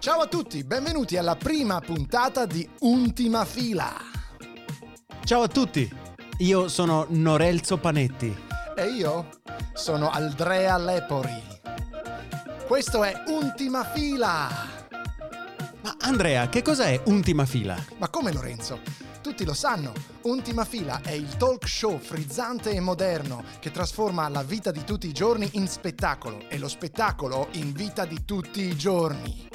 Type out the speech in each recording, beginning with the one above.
Ciao a tutti, benvenuti alla prima puntata di Ultima Fila. Ciao a tutti, io sono Norelzo Panetti. E io sono Andrea Lepori. Questo è Ultima Fila. Ma Andrea, che cos'è Ultima Fila? Ma come Lorenzo? Tutti lo sanno, Ultima Fila è il talk show frizzante e moderno che trasforma la vita di tutti i giorni in spettacolo e lo spettacolo in vita di tutti i giorni.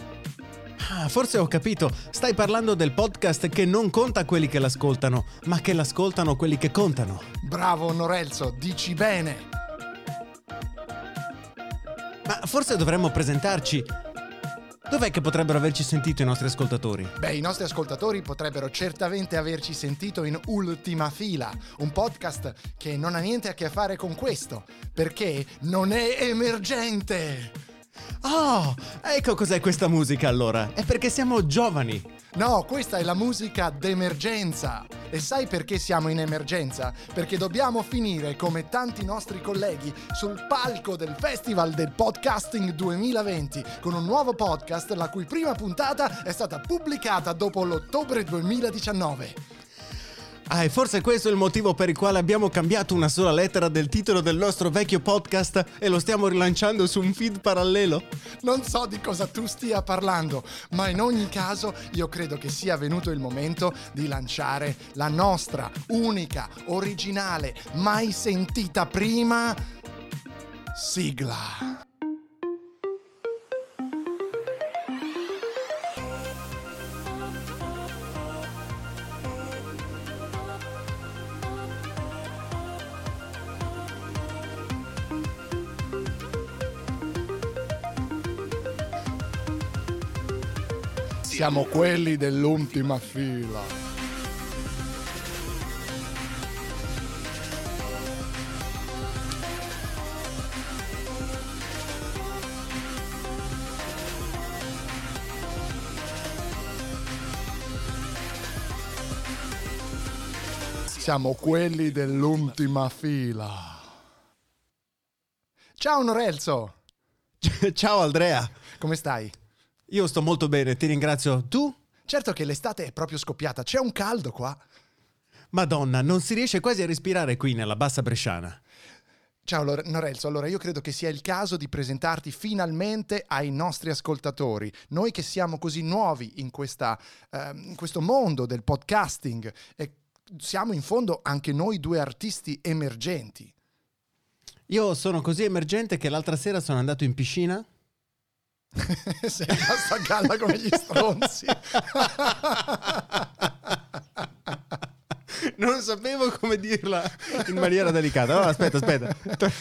Ah, forse ho capito. Stai parlando del podcast che non conta quelli che l'ascoltano, ma che l'ascoltano quelli che contano. Bravo Norelzo, dici bene. Ma forse dovremmo presentarci. Dov'è che potrebbero averci sentito i nostri ascoltatori? Beh, i nostri ascoltatori potrebbero certamente averci sentito in Ultima Fila, un podcast che non ha niente a che fare con questo, perché non è emergente. Oh, ecco cos'è questa musica allora. È perché siamo giovani. No, questa è la musica d'emergenza. E sai perché siamo in emergenza? Perché dobbiamo finire, come tanti nostri colleghi, sul palco del Festival del Podcasting 2020, con un nuovo podcast la cui prima puntata è stata pubblicata dopo l'ottobre 2019. Ah, e forse questo è il motivo per il quale abbiamo cambiato una sola lettera del titolo del nostro vecchio podcast e lo stiamo rilanciando su un feed parallelo? Non so di cosa tu stia parlando, ma in ogni caso io credo che sia venuto il momento di lanciare la nostra unica, originale, mai sentita prima sigla. Siamo quelli dell'ultima fila. Siamo quelli dell'ultima fila. Ciao Norelzo, Ciao Andrea. come stai? Io sto molto bene, ti ringrazio. Tu? Certo che l'estate è proprio scoppiata, c'è un caldo qua. Madonna, non si riesce quasi a respirare qui nella bassa bresciana. Ciao Lor- Norelzo, allora io credo che sia il caso di presentarti finalmente ai nostri ascoltatori. Noi che siamo così nuovi in, questa, ehm, in questo mondo del podcasting e siamo in fondo anche noi due artisti emergenti. Io sono così emergente che l'altra sera sono andato in piscina. Sei rimasto a galla come gli stronzi. Non sapevo come dirla in maniera delicata. Allora, aspetta, aspetta. Tor-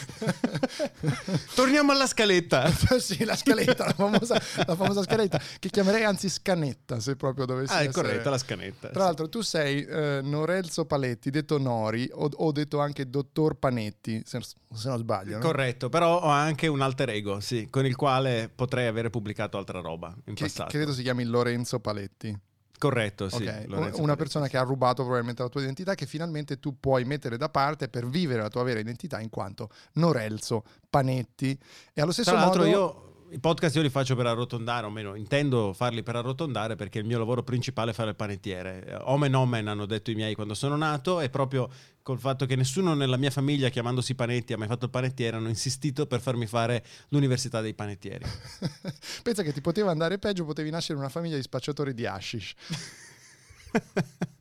Torniamo alla scaletta. sì, la scaletta, la famosa, la famosa scaletta, che chiamerei anzi scanetta se proprio dovessi Ah, è essere- corretta la scanetta. Tra l'altro tu sei eh, Norelzo Paletti, detto Nori, o, o detto anche Dottor Panetti, se, se non sbaglio. no? Corretto, però ho anche un alter ego, sì, con il quale potrei avere pubblicato altra roba in Che passato. credo si chiami Lorenzo Paletti. Corretto, sì. Ok, Lorenzo Una persona che ha rubato probabilmente la tua identità che finalmente tu puoi mettere da parte per vivere la tua vera identità in quanto Norelzo Panetti. E allo stesso Tra modo... io i podcast io li faccio per arrotondare, o meno intendo farli per arrotondare perché il mio lavoro principale è fare il panettiere. Eh, Omen omen hanno detto i miei quando sono nato e proprio col fatto che nessuno nella mia famiglia chiamandosi Panetti ha mai fatto il panettiere hanno insistito per farmi fare l'università dei panettieri. Pensa che ti poteva andare peggio, potevi nascere in una famiglia di spacciatori di hashish.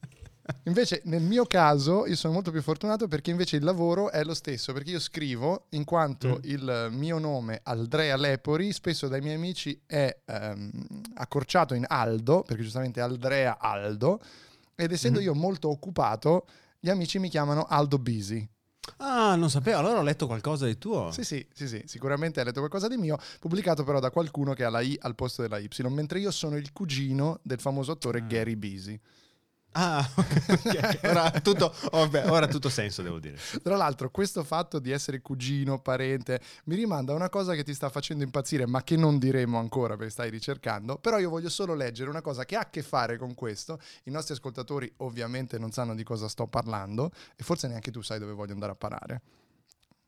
Invece nel mio caso io sono molto più fortunato perché invece il lavoro è lo stesso, perché io scrivo in quanto Mm. il mio nome Aldrea Lepori spesso dai miei amici è ehm, accorciato in Aldo, perché giustamente è Aldrea Aldo, ed essendo Mhm. io molto occupato gli amici mi chiamano Aldo Busy. Ah, non sapevo, allora ho letto qualcosa di tuo. Sì, sì, sì, sì, sicuramente hai letto qualcosa di mio, pubblicato però da qualcuno che ha la I al posto della Y, mentre io sono il cugino del famoso attore Ah. Gary Busy. Ah, ok. ora, tutto, oh, beh, ora tutto senso, devo dire. Tra l'altro, questo fatto di essere cugino, parente, mi rimanda a una cosa che ti sta facendo impazzire, ma che non diremo ancora perché stai ricercando. Però io voglio solo leggere una cosa che ha a che fare con questo. I nostri ascoltatori ovviamente non sanno di cosa sto parlando e forse neanche tu sai dove voglio andare a parare.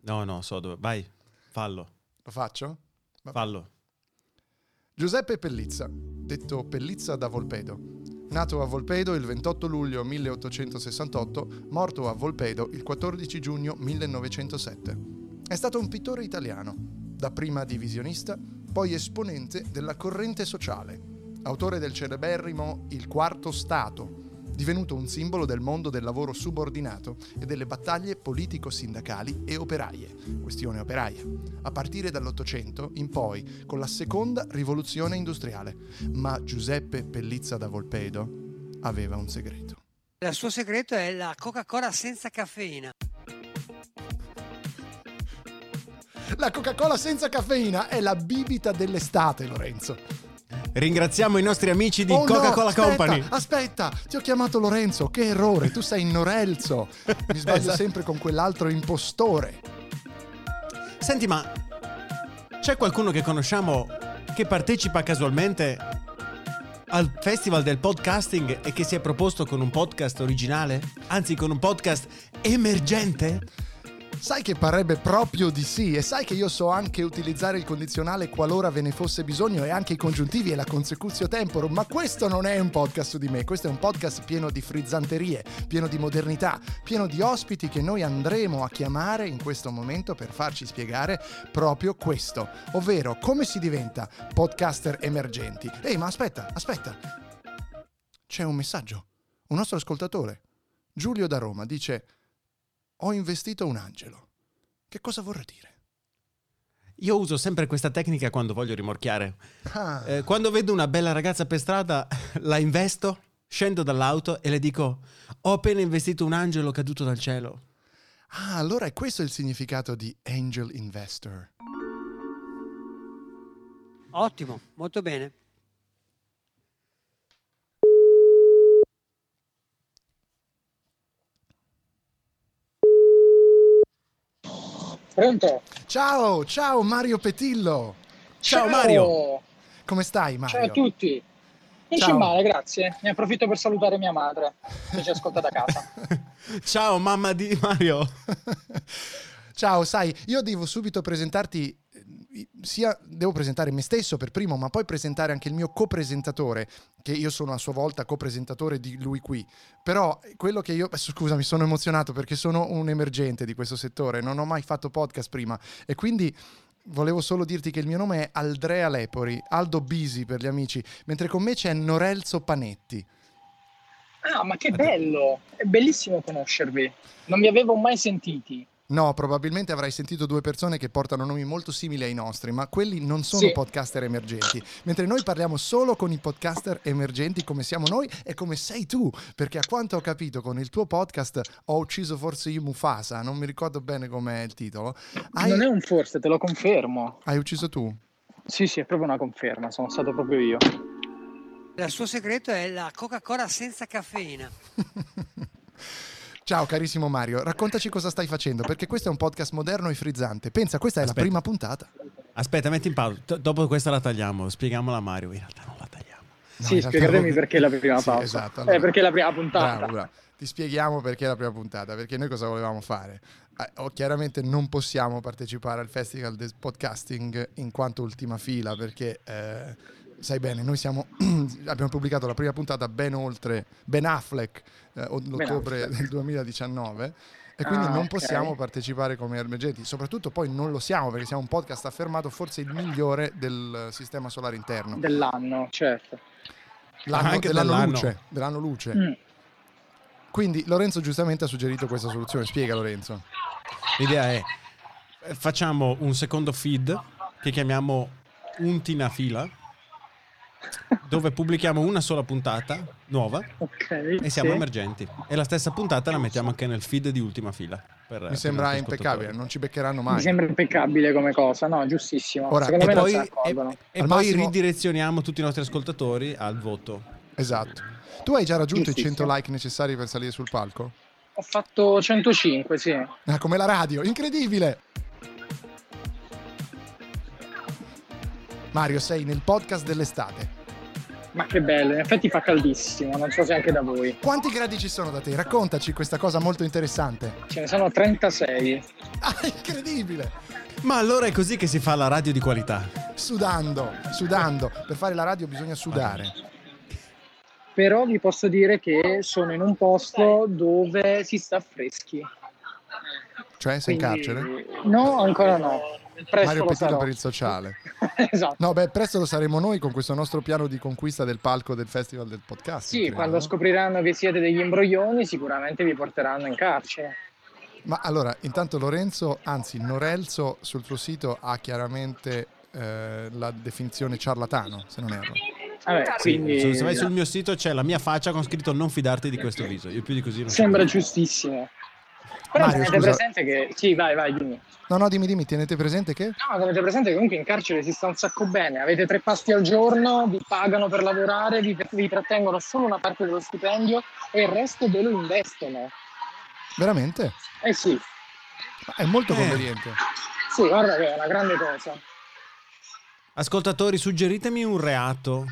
No, no, so dove. Vai, fallo, Lo faccio? Vabbè. fallo. Giuseppe Pellizza, detto Pellizza da Volpedo. Nato a Volpedo il 28 luglio 1868, morto a Volpedo il 14 giugno 1907. È stato un pittore italiano, dapprima divisionista, poi esponente della corrente sociale, autore del celeberrimo Il Quarto Stato, divenuto un simbolo del mondo del lavoro subordinato e delle battaglie politico-sindacali e operaie, questione operaia, a partire dall'Ottocento in poi con la seconda rivoluzione industriale. Ma Giuseppe Pellizza da Volpedo aveva un segreto. Il suo segreto è la Coca-Cola senza caffeina. La Coca-Cola senza caffeina è la bibita dell'estate, Lorenzo. Ringraziamo i nostri amici di Oh no, Coca-Cola aspetta, Company. Aspetta, ti ho chiamato Lorenzo, che errore, tu sei Norelzo. Mi sbaglio Esatto. sempre con quell'altro impostore. Senti, ma c'è qualcuno che conosciamo che partecipa casualmente al festival del podcasting e che si è proposto con un podcast originale? Anzi, con un podcast emergente? Sai che parrebbe proprio di sì e sai che io so anche utilizzare il condizionale qualora ve ne fosse bisogno e anche i congiuntivi e la consecutio temporum, ma questo non è un podcast su di me, questo è un podcast pieno di frizzanterie, pieno di modernità, pieno di ospiti che noi andremo a chiamare in questo momento per farci spiegare proprio questo, ovvero come si diventa podcaster emergenti. Ehi, ma aspetta, aspetta. C'è un messaggio. Un nostro ascoltatore, Giulio da Roma, dice ho investito un angelo. Che cosa vorrà dire? Io uso sempre questa tecnica quando voglio rimorchiare. Ah, Eh, quando vedo una bella ragazza per strada, la investo, scendo dall'auto e le dico: Ho appena investito un angelo caduto dal cielo. ah, allora è questo il significato di angel investor. Ottimo, molto bene. Pronto? Ciao, ciao Mario Petillo. Ciao, Mario. Come stai Mario? Ciao a tutti. Non Ciao. c'è male, grazie. Ne approfitto per salutare mia madre, che ci ascolta da casa. Ciao, mamma di Mario. Ciao, sai, io devo subito presentarti sia devo presentare me stesso per primo, ma poi presentare anche il mio copresentatore, che io sono a sua volta copresentatore di lui qui. Però quello che io scusa, mi sono emozionato perché sono un emergente di questo settore, non ho mai fatto podcast prima e quindi volevo solo dirti che il mio nome è Aldrea Lepori, Aldo Bisi per gli amici, mentre con me c'è Norelzo Panetti. Ah, ma che bello! È bellissimo conoscervi. Non vi avevo mai sentiti. No, probabilmente avrai sentito due persone che portano nomi molto simili ai nostri, ma quelli non sono Sì. podcaster emergenti. Mentre noi parliamo solo con i podcaster emergenti come siamo noi e come sei tu, perché a quanto ho capito con il tuo podcast ho ucciso forse io Mufasa, non mi ricordo bene com'è il titolo. Hai, Non è un forse, te lo confermo. hai ucciso tu? Sì, sì, è proprio una conferma, sono stato proprio io. Il suo segreto è la Coca-Cola senza caffeina. Ciao carissimo Mario, raccontaci cosa stai facendo, perché questo è un podcast moderno e frizzante. Pensa, questa è Aspetta. la prima puntata. Aspetta, metti in pausa. T- dopo questa la tagliamo. Spieghiamola a Mario. In realtà non la tagliamo. No, sì, spiegatemi perché la prima Sì, pausa. esatto, Eh, allora. perché è la prima puntata. Bravo, bravo. Ti spieghiamo perché è la prima puntata, perché noi cosa volevamo fare? Eh, oh, chiaramente non possiamo partecipare al Festival del Podcasting in quanto ultima fila, perché eh, sai bene, noi siamo, abbiamo pubblicato la prima puntata ben oltre Ben Affleck eh, l'ottobre Affleck. del 2019 e quindi Ah, non ok. possiamo partecipare come emergenti, soprattutto poi non lo siamo perché siamo un podcast affermato forse il migliore del sistema solare interno. Dell'anno, certo. L'anno, Anche dell'anno dell'anno. luce, dell'anno luce. Mm. Quindi Lorenzo giustamente ha suggerito questa soluzione. Spiega Lorenzo. L'idea è: eh, facciamo un secondo feed che chiamiamo Untina Fila, dove pubblichiamo una sola puntata nuova Ok. e siamo sì. emergenti. E la stessa puntata la mettiamo anche nel feed di ultima fila. Mi sembra impeccabile, non ci beccheranno Mi mai. sembra impeccabile come cosa, no? Giustissimo. Ora, Secondo E poi, e- e poi massimo- ridirezioniamo tutti i nostri ascoltatori al voto. Esatto. Tu hai già raggiunto i Giustissimo. 100 like necessari per salire sul palco? Ho fatto 105, sì. Ah, come la radio, incredibile! Mario, sei nel podcast dell'estate. Ma che bello, in effetti fa caldissimo, non so se anche da voi. Quanti gradi ci sono da te? Raccontaci questa cosa molto interessante. Ce ne sono 36. Ah, incredibile! Ma allora è così che si fa la radio di qualità. sudando, sudando. Per fare la radio bisogna sudare. Però vi posso dire che sono in un posto dove si sta freschi. Cioè, sei in Quindi- carcere? No, ancora no. Presto Mario sarò. per il sociale. esatto. No, beh, presto lo saremo noi con questo nostro piano di conquista del palco del Festival del Podcast. Sì, credo, quando no? scopriranno che siete degli imbroglioni, sicuramente vi porteranno in carcere. Ma allora, intanto Lorenzo, anzi Norelzo, sul tuo sito ha chiaramente eh, la definizione ciarlatano, se non erro. Vabbè, Sì, quindi se- se vai sul mio sito c'è la mia faccia con scritto non fidarti di questo viso. Io più di così non sembra so. giustissimo. Però Mario, tenete scusa. presente che... Sì, vai, vai, dimmi. No, no, dimmi, dimmi, tenete presente che? No, tenete presente che comunque in carcere si sta un sacco bene. Avete tre pasti al giorno, vi pagano per lavorare, vi, vi trattengono solo una parte dello stipendio e il resto ve lo investono. Veramente? Eh sì, Ma È molto Eh. conveniente. sì, guarda che è una grande cosa. Ascoltatori, suggeritemi un reato.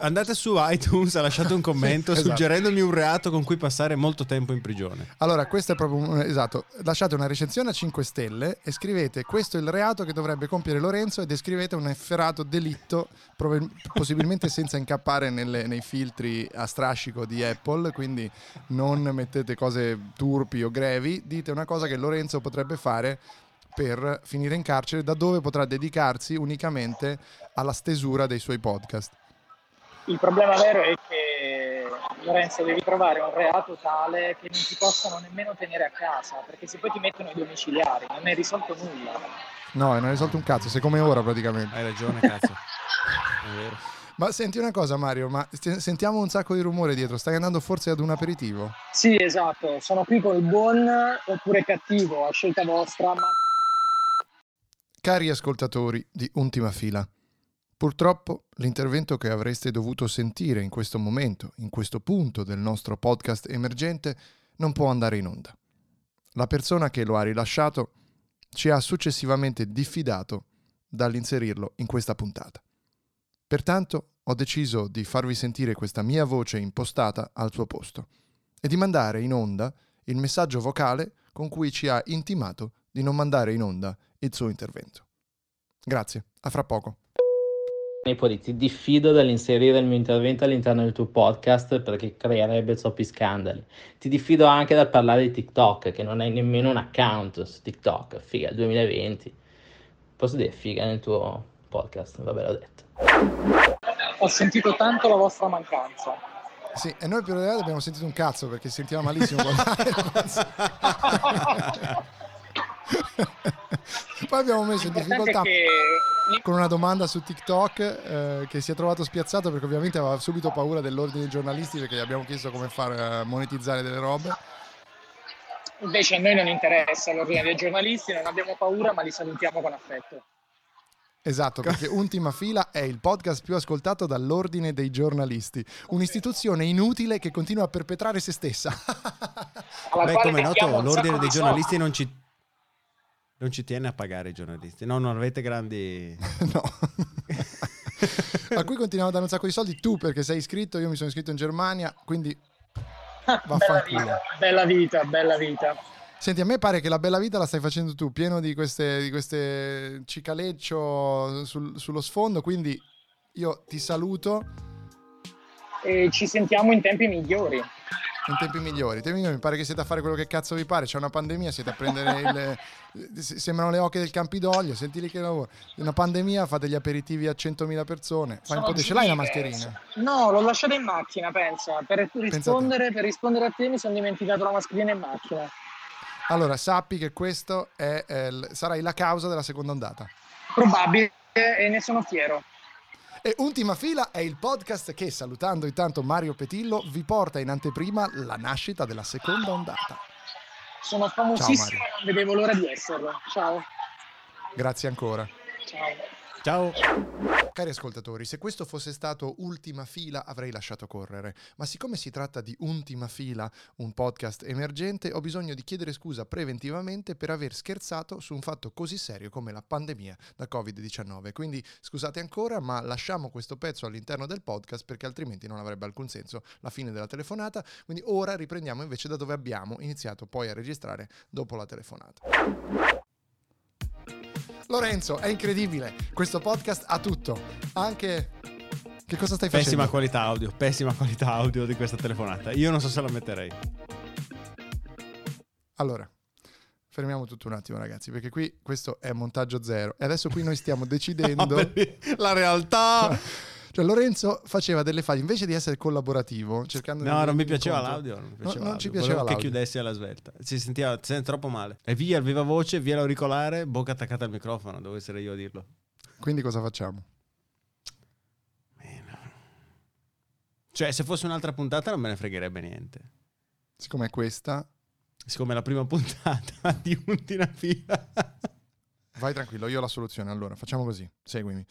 Andate su iTunes, lasciate un commento Esatto. suggerendomi un reato con cui passare molto tempo in prigione. Allora, questo è proprio un, esatto. Lasciate una recensione a 5 stelle e scrivete questo è il reato che dovrebbe compiere Lorenzo e descrivete un efferato delitto, prob- possibilmente senza incappare nelle- nei filtri a strascico di Apple, quindi non mettete cose turpi o grevi, dite una cosa che Lorenzo potrebbe fare per finire in carcere, da dove potrà dedicarsi unicamente alla stesura dei suoi podcast. Il problema vero è che Lorenzo devi trovare un reato tale che non ti possano nemmeno tenere a casa, perché se poi ti mettono i domiciliari non hai risolto nulla. No, e non hai risolto un cazzo, sei come ora praticamente. Hai ragione, cazzo. È vero. Ma senti una cosa Mario, ma st- sentiamo un sacco di rumore dietro, stai andando forse ad un aperitivo? Sì, esatto, sono qui col buon oppure cattivo, a scelta vostra, ma Cari ascoltatori di Ultima Fila, purtroppo l'intervento che avreste dovuto sentire in questo momento, in questo punto del nostro podcast emergente, non può andare in onda. La persona che lo ha rilasciato ci ha successivamente diffidato dall'inserirlo in questa puntata. Pertanto ho deciso di farvi sentire questa mia voce impostata al suo posto e di mandare in onda il messaggio vocale con cui ci ha intimato di non mandare in onda il suo intervento. Grazie, a fra poco. Nepoli, ti diffido dall'inserire il mio intervento all'interno del tuo podcast perché creerebbe troppi scandali. Ti diffido anche dal parlare di TikTok, che non hai nemmeno un account su TikTok. Figa, 2020. Posso dire figa nel tuo podcast? Vabbè, l'ho detto. ho sentito tanto la vostra mancanza. Sì, e noi per verità abbiamo sentito un cazzo perché sentiva malissimo. Poi abbiamo messo in difficoltà che con una domanda su TikTok eh, che si è trovato spiazzato perché ovviamente aveva subito paura dell'ordine dei giornalisti perché gli abbiamo chiesto come far eh, monetizzare delle robe. invece a noi non interessa l'ordine dei giornalisti, non abbiamo paura, ma li salutiamo con affetto. Esatto, perché Ultima Fila è il podcast più ascoltato dall'ordine dei giornalisti, un'istituzione inutile che continua a perpetrare se stessa. Beh, come è noto, l'ordine dei giornalisti non ci, non ci tiene a pagare i giornalisti. No, non avete grandi... no. a cui continuiamo a dare un sacco di soldi tu perché sei iscritto, io mi sono iscritto in Germania, quindi bella Vaffanculo. vita, bella vita, bella vita. Senti, a me pare che la bella vita la stai facendo tu, pieno di queste, di queste cicaleccio sul- sullo sfondo, quindi io ti saluto E ci sentiamo in tempi migliori. In tempi migliori. Tempi migliori, mi pare che siete a fare quello che cazzo vi pare, c'è una pandemia, siete a prendere il... se- sembrano le oche del Campidoglio, senti lì che lavoro. Una pandemia, fate gli aperitivi a 100.000 persone, fai un po' di... Ce l'hai una mascherina? No, l'ho lasciata in macchina, pensa. Per rispondere, per rispondere a te mi sono dimenticato la mascherina in macchina. Allora, sappi che questo è, eh, sarai la causa della seconda ondata. Probabile e ne sono fiero. E Ultima Fila è il podcast che, salutando intanto Mario Petillo, vi porta in anteprima la nascita della seconda ondata. Sono famosissimo e non vedevo l'ora di esserlo. Ciao. Grazie ancora. Ciao. Ciao. Cari ascoltatori, se questo fosse stato Ultima Fila avrei lasciato correre, ma siccome si tratta di Ultima Fila, un podcast emergente, ho bisogno di chiedere scusa preventivamente per aver scherzato su un fatto così serio come la pandemia da Covid-19. Quindi scusate ancora, ma lasciamo questo pezzo all'interno del podcast perché altrimenti non avrebbe alcun senso la fine della telefonata. Quindi ora riprendiamo invece da dove abbiamo iniziato poi a registrare dopo la telefonata. Lorenzo, è incredibile. Questo podcast ha tutto. Anche. Che cosa stai Pessima facendo? qualità audio, pessima qualità audio di questa telefonata. Io non so se la metterei. Allora, fermiamo tutto un attimo, ragazzi, perché qui questo è montaggio zero. E adesso qui noi stiamo decidendo. la realtà. Cioè, Lorenzo faceva delle faglie invece di essere collaborativo, cercando No, non mi piaceva l'audio. Non, mi No, piaceva non ci l'audio. piaceva Volevo che l'audio. chiudessi alla svelta. Si sentiva, si sente troppo male. E via il viva voce, via l'auricolare, bocca attaccata al microfono. Devo essere io a dirlo. Quindi cosa facciamo? Cioè, se fosse un'altra puntata non me ne fregherebbe niente. Siccome è questa, Siccome è la prima puntata di Untina Fila. vai tranquillo, io ho la soluzione. Allora, facciamo così, seguimi.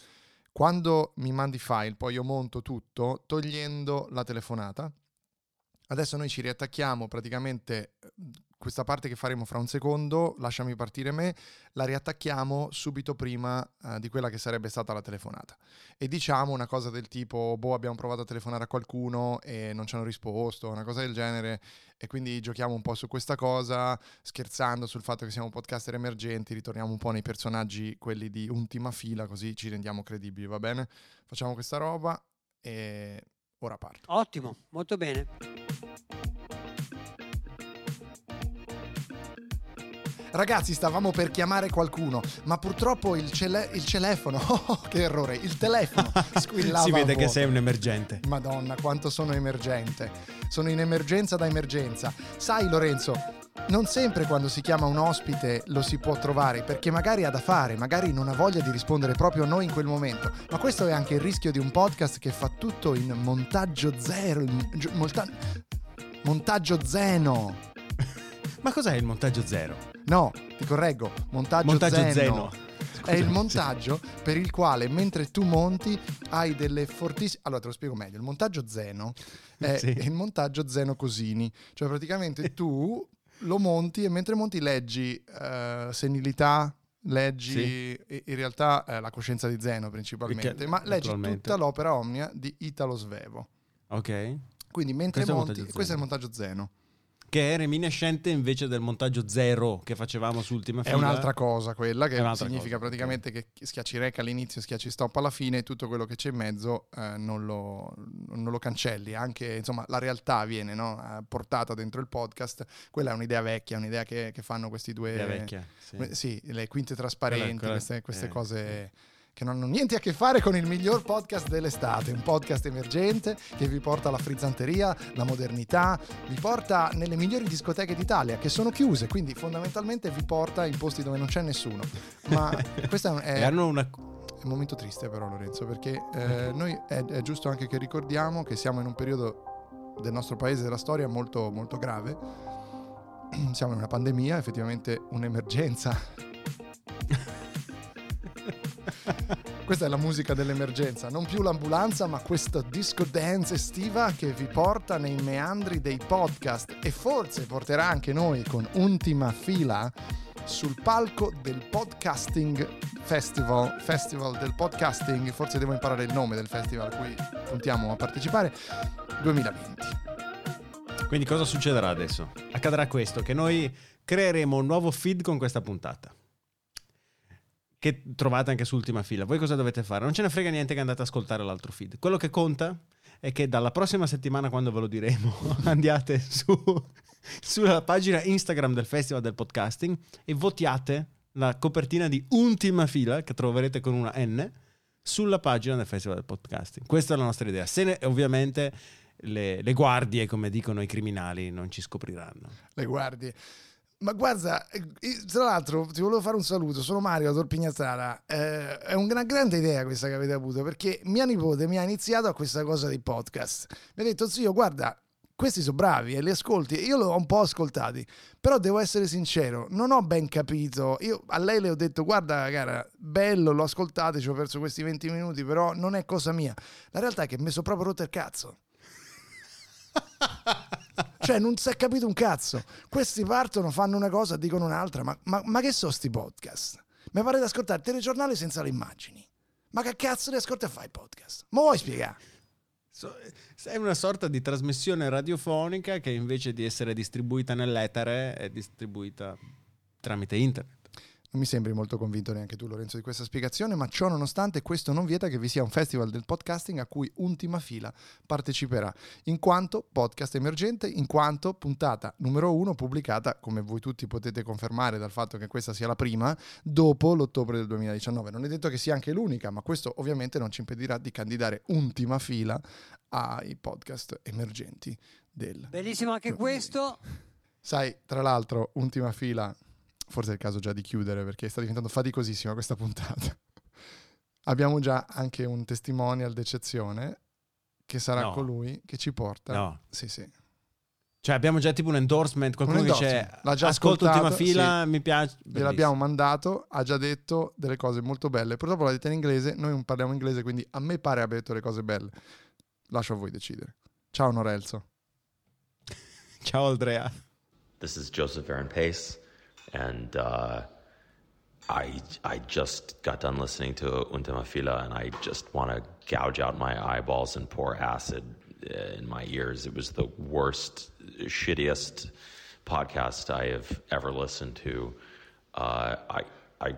Quando mi mandi file, poi io monto tutto togliendo la telefonata. Adesso noi ci riattacchiamo praticamente questa parte che faremo fra un secondo, lasciami partire me, la riattacchiamo subito prima eh, di quella che sarebbe stata la telefonata. E diciamo una cosa del tipo, boh, abbiamo provato a telefonare a qualcuno e non ci hanno risposto, una cosa del genere, e quindi giochiamo un po' su questa cosa, scherzando sul fatto che siamo podcaster emergenti, ritorniamo un po' nei personaggi, quelli di ultima fila, così ci rendiamo credibili, va bene? Facciamo questa roba e ora parto. Ottimo, molto bene. Ragazzi, stavamo per chiamare qualcuno, ma purtroppo il, cele- il telefono, oh, che errore, il telefono squillava si vede che sei un emergente. Madonna, quanto sono emergente. Sono in emergenza da emergenza. Sai, Lorenzo, non sempre quando si chiama un ospite lo si può trovare, perché magari ha da fare, magari non ha voglia di rispondere proprio a noi in quel momento. Ma questo è anche il rischio di un podcast che fa tutto in montaggio zero. molta- montaggio zeno. Ma cos'è il montaggio zero? No, ti correggo, montaggio, Montaggio zeno. zeno. È il montaggio per il quale mentre tu monti hai delle fortissime... Allora te lo spiego meglio, il montaggio zeno è Sì. il montaggio zeno cosini, cioè praticamente tu lo monti e mentre monti leggi eh, senilità, leggi Sì. in realtà eh, la coscienza di Zeno principalmente, Perché- ma leggi tutta l'opera omnia di Italo Svevo. Ok. Quindi mentre Questo è monti, montaggio questo è il montaggio zeno. Che è reminiscente invece del montaggio zero che facevamo su Ultima È Fila. un'altra cosa quella, che È significa cosa, praticamente che schiacci rec all'inizio, schiacci stop alla fine e tutto quello che c'è in mezzo eh, non, lo, non lo cancelli. Anche insomma, la realtà viene no, eh, portata dentro il podcast. Quella è un'idea vecchia, un'idea che, che fanno questi due. Idea vecchia. Sì. eh, sì, le quinte trasparenti, Quella- quella- queste, queste eh, cose che non hanno niente a che fare con il miglior podcast dell'estate, un podcast emergente che vi porta alla frizzanteria, la modernità, vi porta nelle migliori discoteche d'Italia che sono chiuse, quindi fondamentalmente vi porta in posti dove non c'è nessuno. Ma questo è, è un momento triste però Lorenzo, perché eh, noi è, è giusto anche che ricordiamo che siamo in un periodo del nostro paese, della storia molto, molto grave. Siamo in una pandemia, effettivamente un'emergenza Questa è la musica dell'emergenza, non più l'ambulanza, ma questa disco dance estiva che vi porta nei meandri dei podcast e forse porterà anche noi con ultima fila sul palco del podcasting festival, festival del podcasting, forse devo imparare il nome del festival a cui puntiamo a partecipare, 2020. Quindi cosa succederà adesso? Accadrà questo, che noi creeremo un nuovo feed con questa puntata. Che trovate anche su Ultima Fila. Voi cosa dovete fare? Non ce ne frega niente che andate ad ascoltare l'altro feed. Quello che conta è che dalla prossima settimana, quando ve lo diremo, andiate su, sulla pagina Instagram del Festival del Podcasting e votiate la copertina di Ultima Fila, che troverete con una N, sulla pagina del Festival del Podcasting. Questa è la nostra idea. Se ne, ovviamente le, le guardie, come dicono i criminali, non ci scopriranno. Le guardie. Ma guarda, eh, tra l'altro ti volevo fare un saluto, sono Mario Torpignazzara. Eh, è una grande idea questa che avete avuto perché mia nipote mi ha iniziato a questa cosa dei podcast. Mi ha detto zio, guarda, questi sono bravi e li ascolti. Io l'ho un po' ascoltati, però devo essere sincero, non ho ben capito. Io a lei le ho detto, guarda cara, bello, l'ho ascoltato, ci ho perso questi 20 minuti, però non è cosa mia. La realtà è che mi sono proprio rotto il cazzo. Cioè, non si è capito un cazzo. Questi partono, fanno una cosa, dicono un'altra. Ma, ma, ma che sono sti podcast? Mi pare di ascoltare il telegiornale senza le immagini. Ma che cazzo li ascolti a fare i podcast? Ma vuoi spiegare? So- è una sorta di trasmissione radiofonica che invece di essere distribuita nell'etere è distribuita tramite internet. Non mi sembri molto convinto neanche tu, Lorenzo, di questa spiegazione, ma ciò nonostante questo non vieta che vi sia un festival del podcasting a cui Ultima Fila parteciperà, in quanto podcast emergente, in quanto puntata numero uno pubblicata, come voi tutti potete confermare dal fatto che questa sia la prima, dopo l'ottobre del 2019. Non è detto che sia anche l'unica, ma questo ovviamente non ci impedirà di candidare Ultima Fila ai podcast emergenti del... Bellissimo anche questo. Sai, tra l'altro, Ultima Fila forse è il caso già di chiudere perché sta diventando faticosissima questa puntata. Abbiamo già anche un testimonial d'eccezione che sarà No. colui che ci porta. No. Sì, sì. Cioè abbiamo già tipo un endorsement, qualcuno Un che dice endorsement. L'ha già ascolto ultima fila, mi piace. Gliel'abbiamo mandato, ha già detto delle cose molto belle. Purtroppo l'ha detta in inglese, noi non parliamo inglese, quindi a me pare abbia detto le cose belle. Lascio a voi decidere. Ciao Norelzo. Bellissimo. Ciao Andrea. This is Joseph Aaron Pace, and uh, I I just got done listening to Ultima Fila, and I just want to gouge out my eyeballs and pour acid uh, in my ears. It was the worst, shittiest podcast I have ever listened to. Uh, I I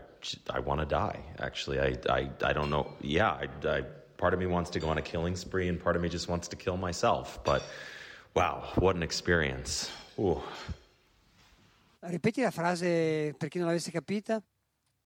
I want to die. Actually, I, I I don't know. Yeah, I, I part of me wants to go on a killing spree, and part of me just wants to kill myself. But wow, what an experience! Ooh. Ripeti la frase per chi non l'avesse capita.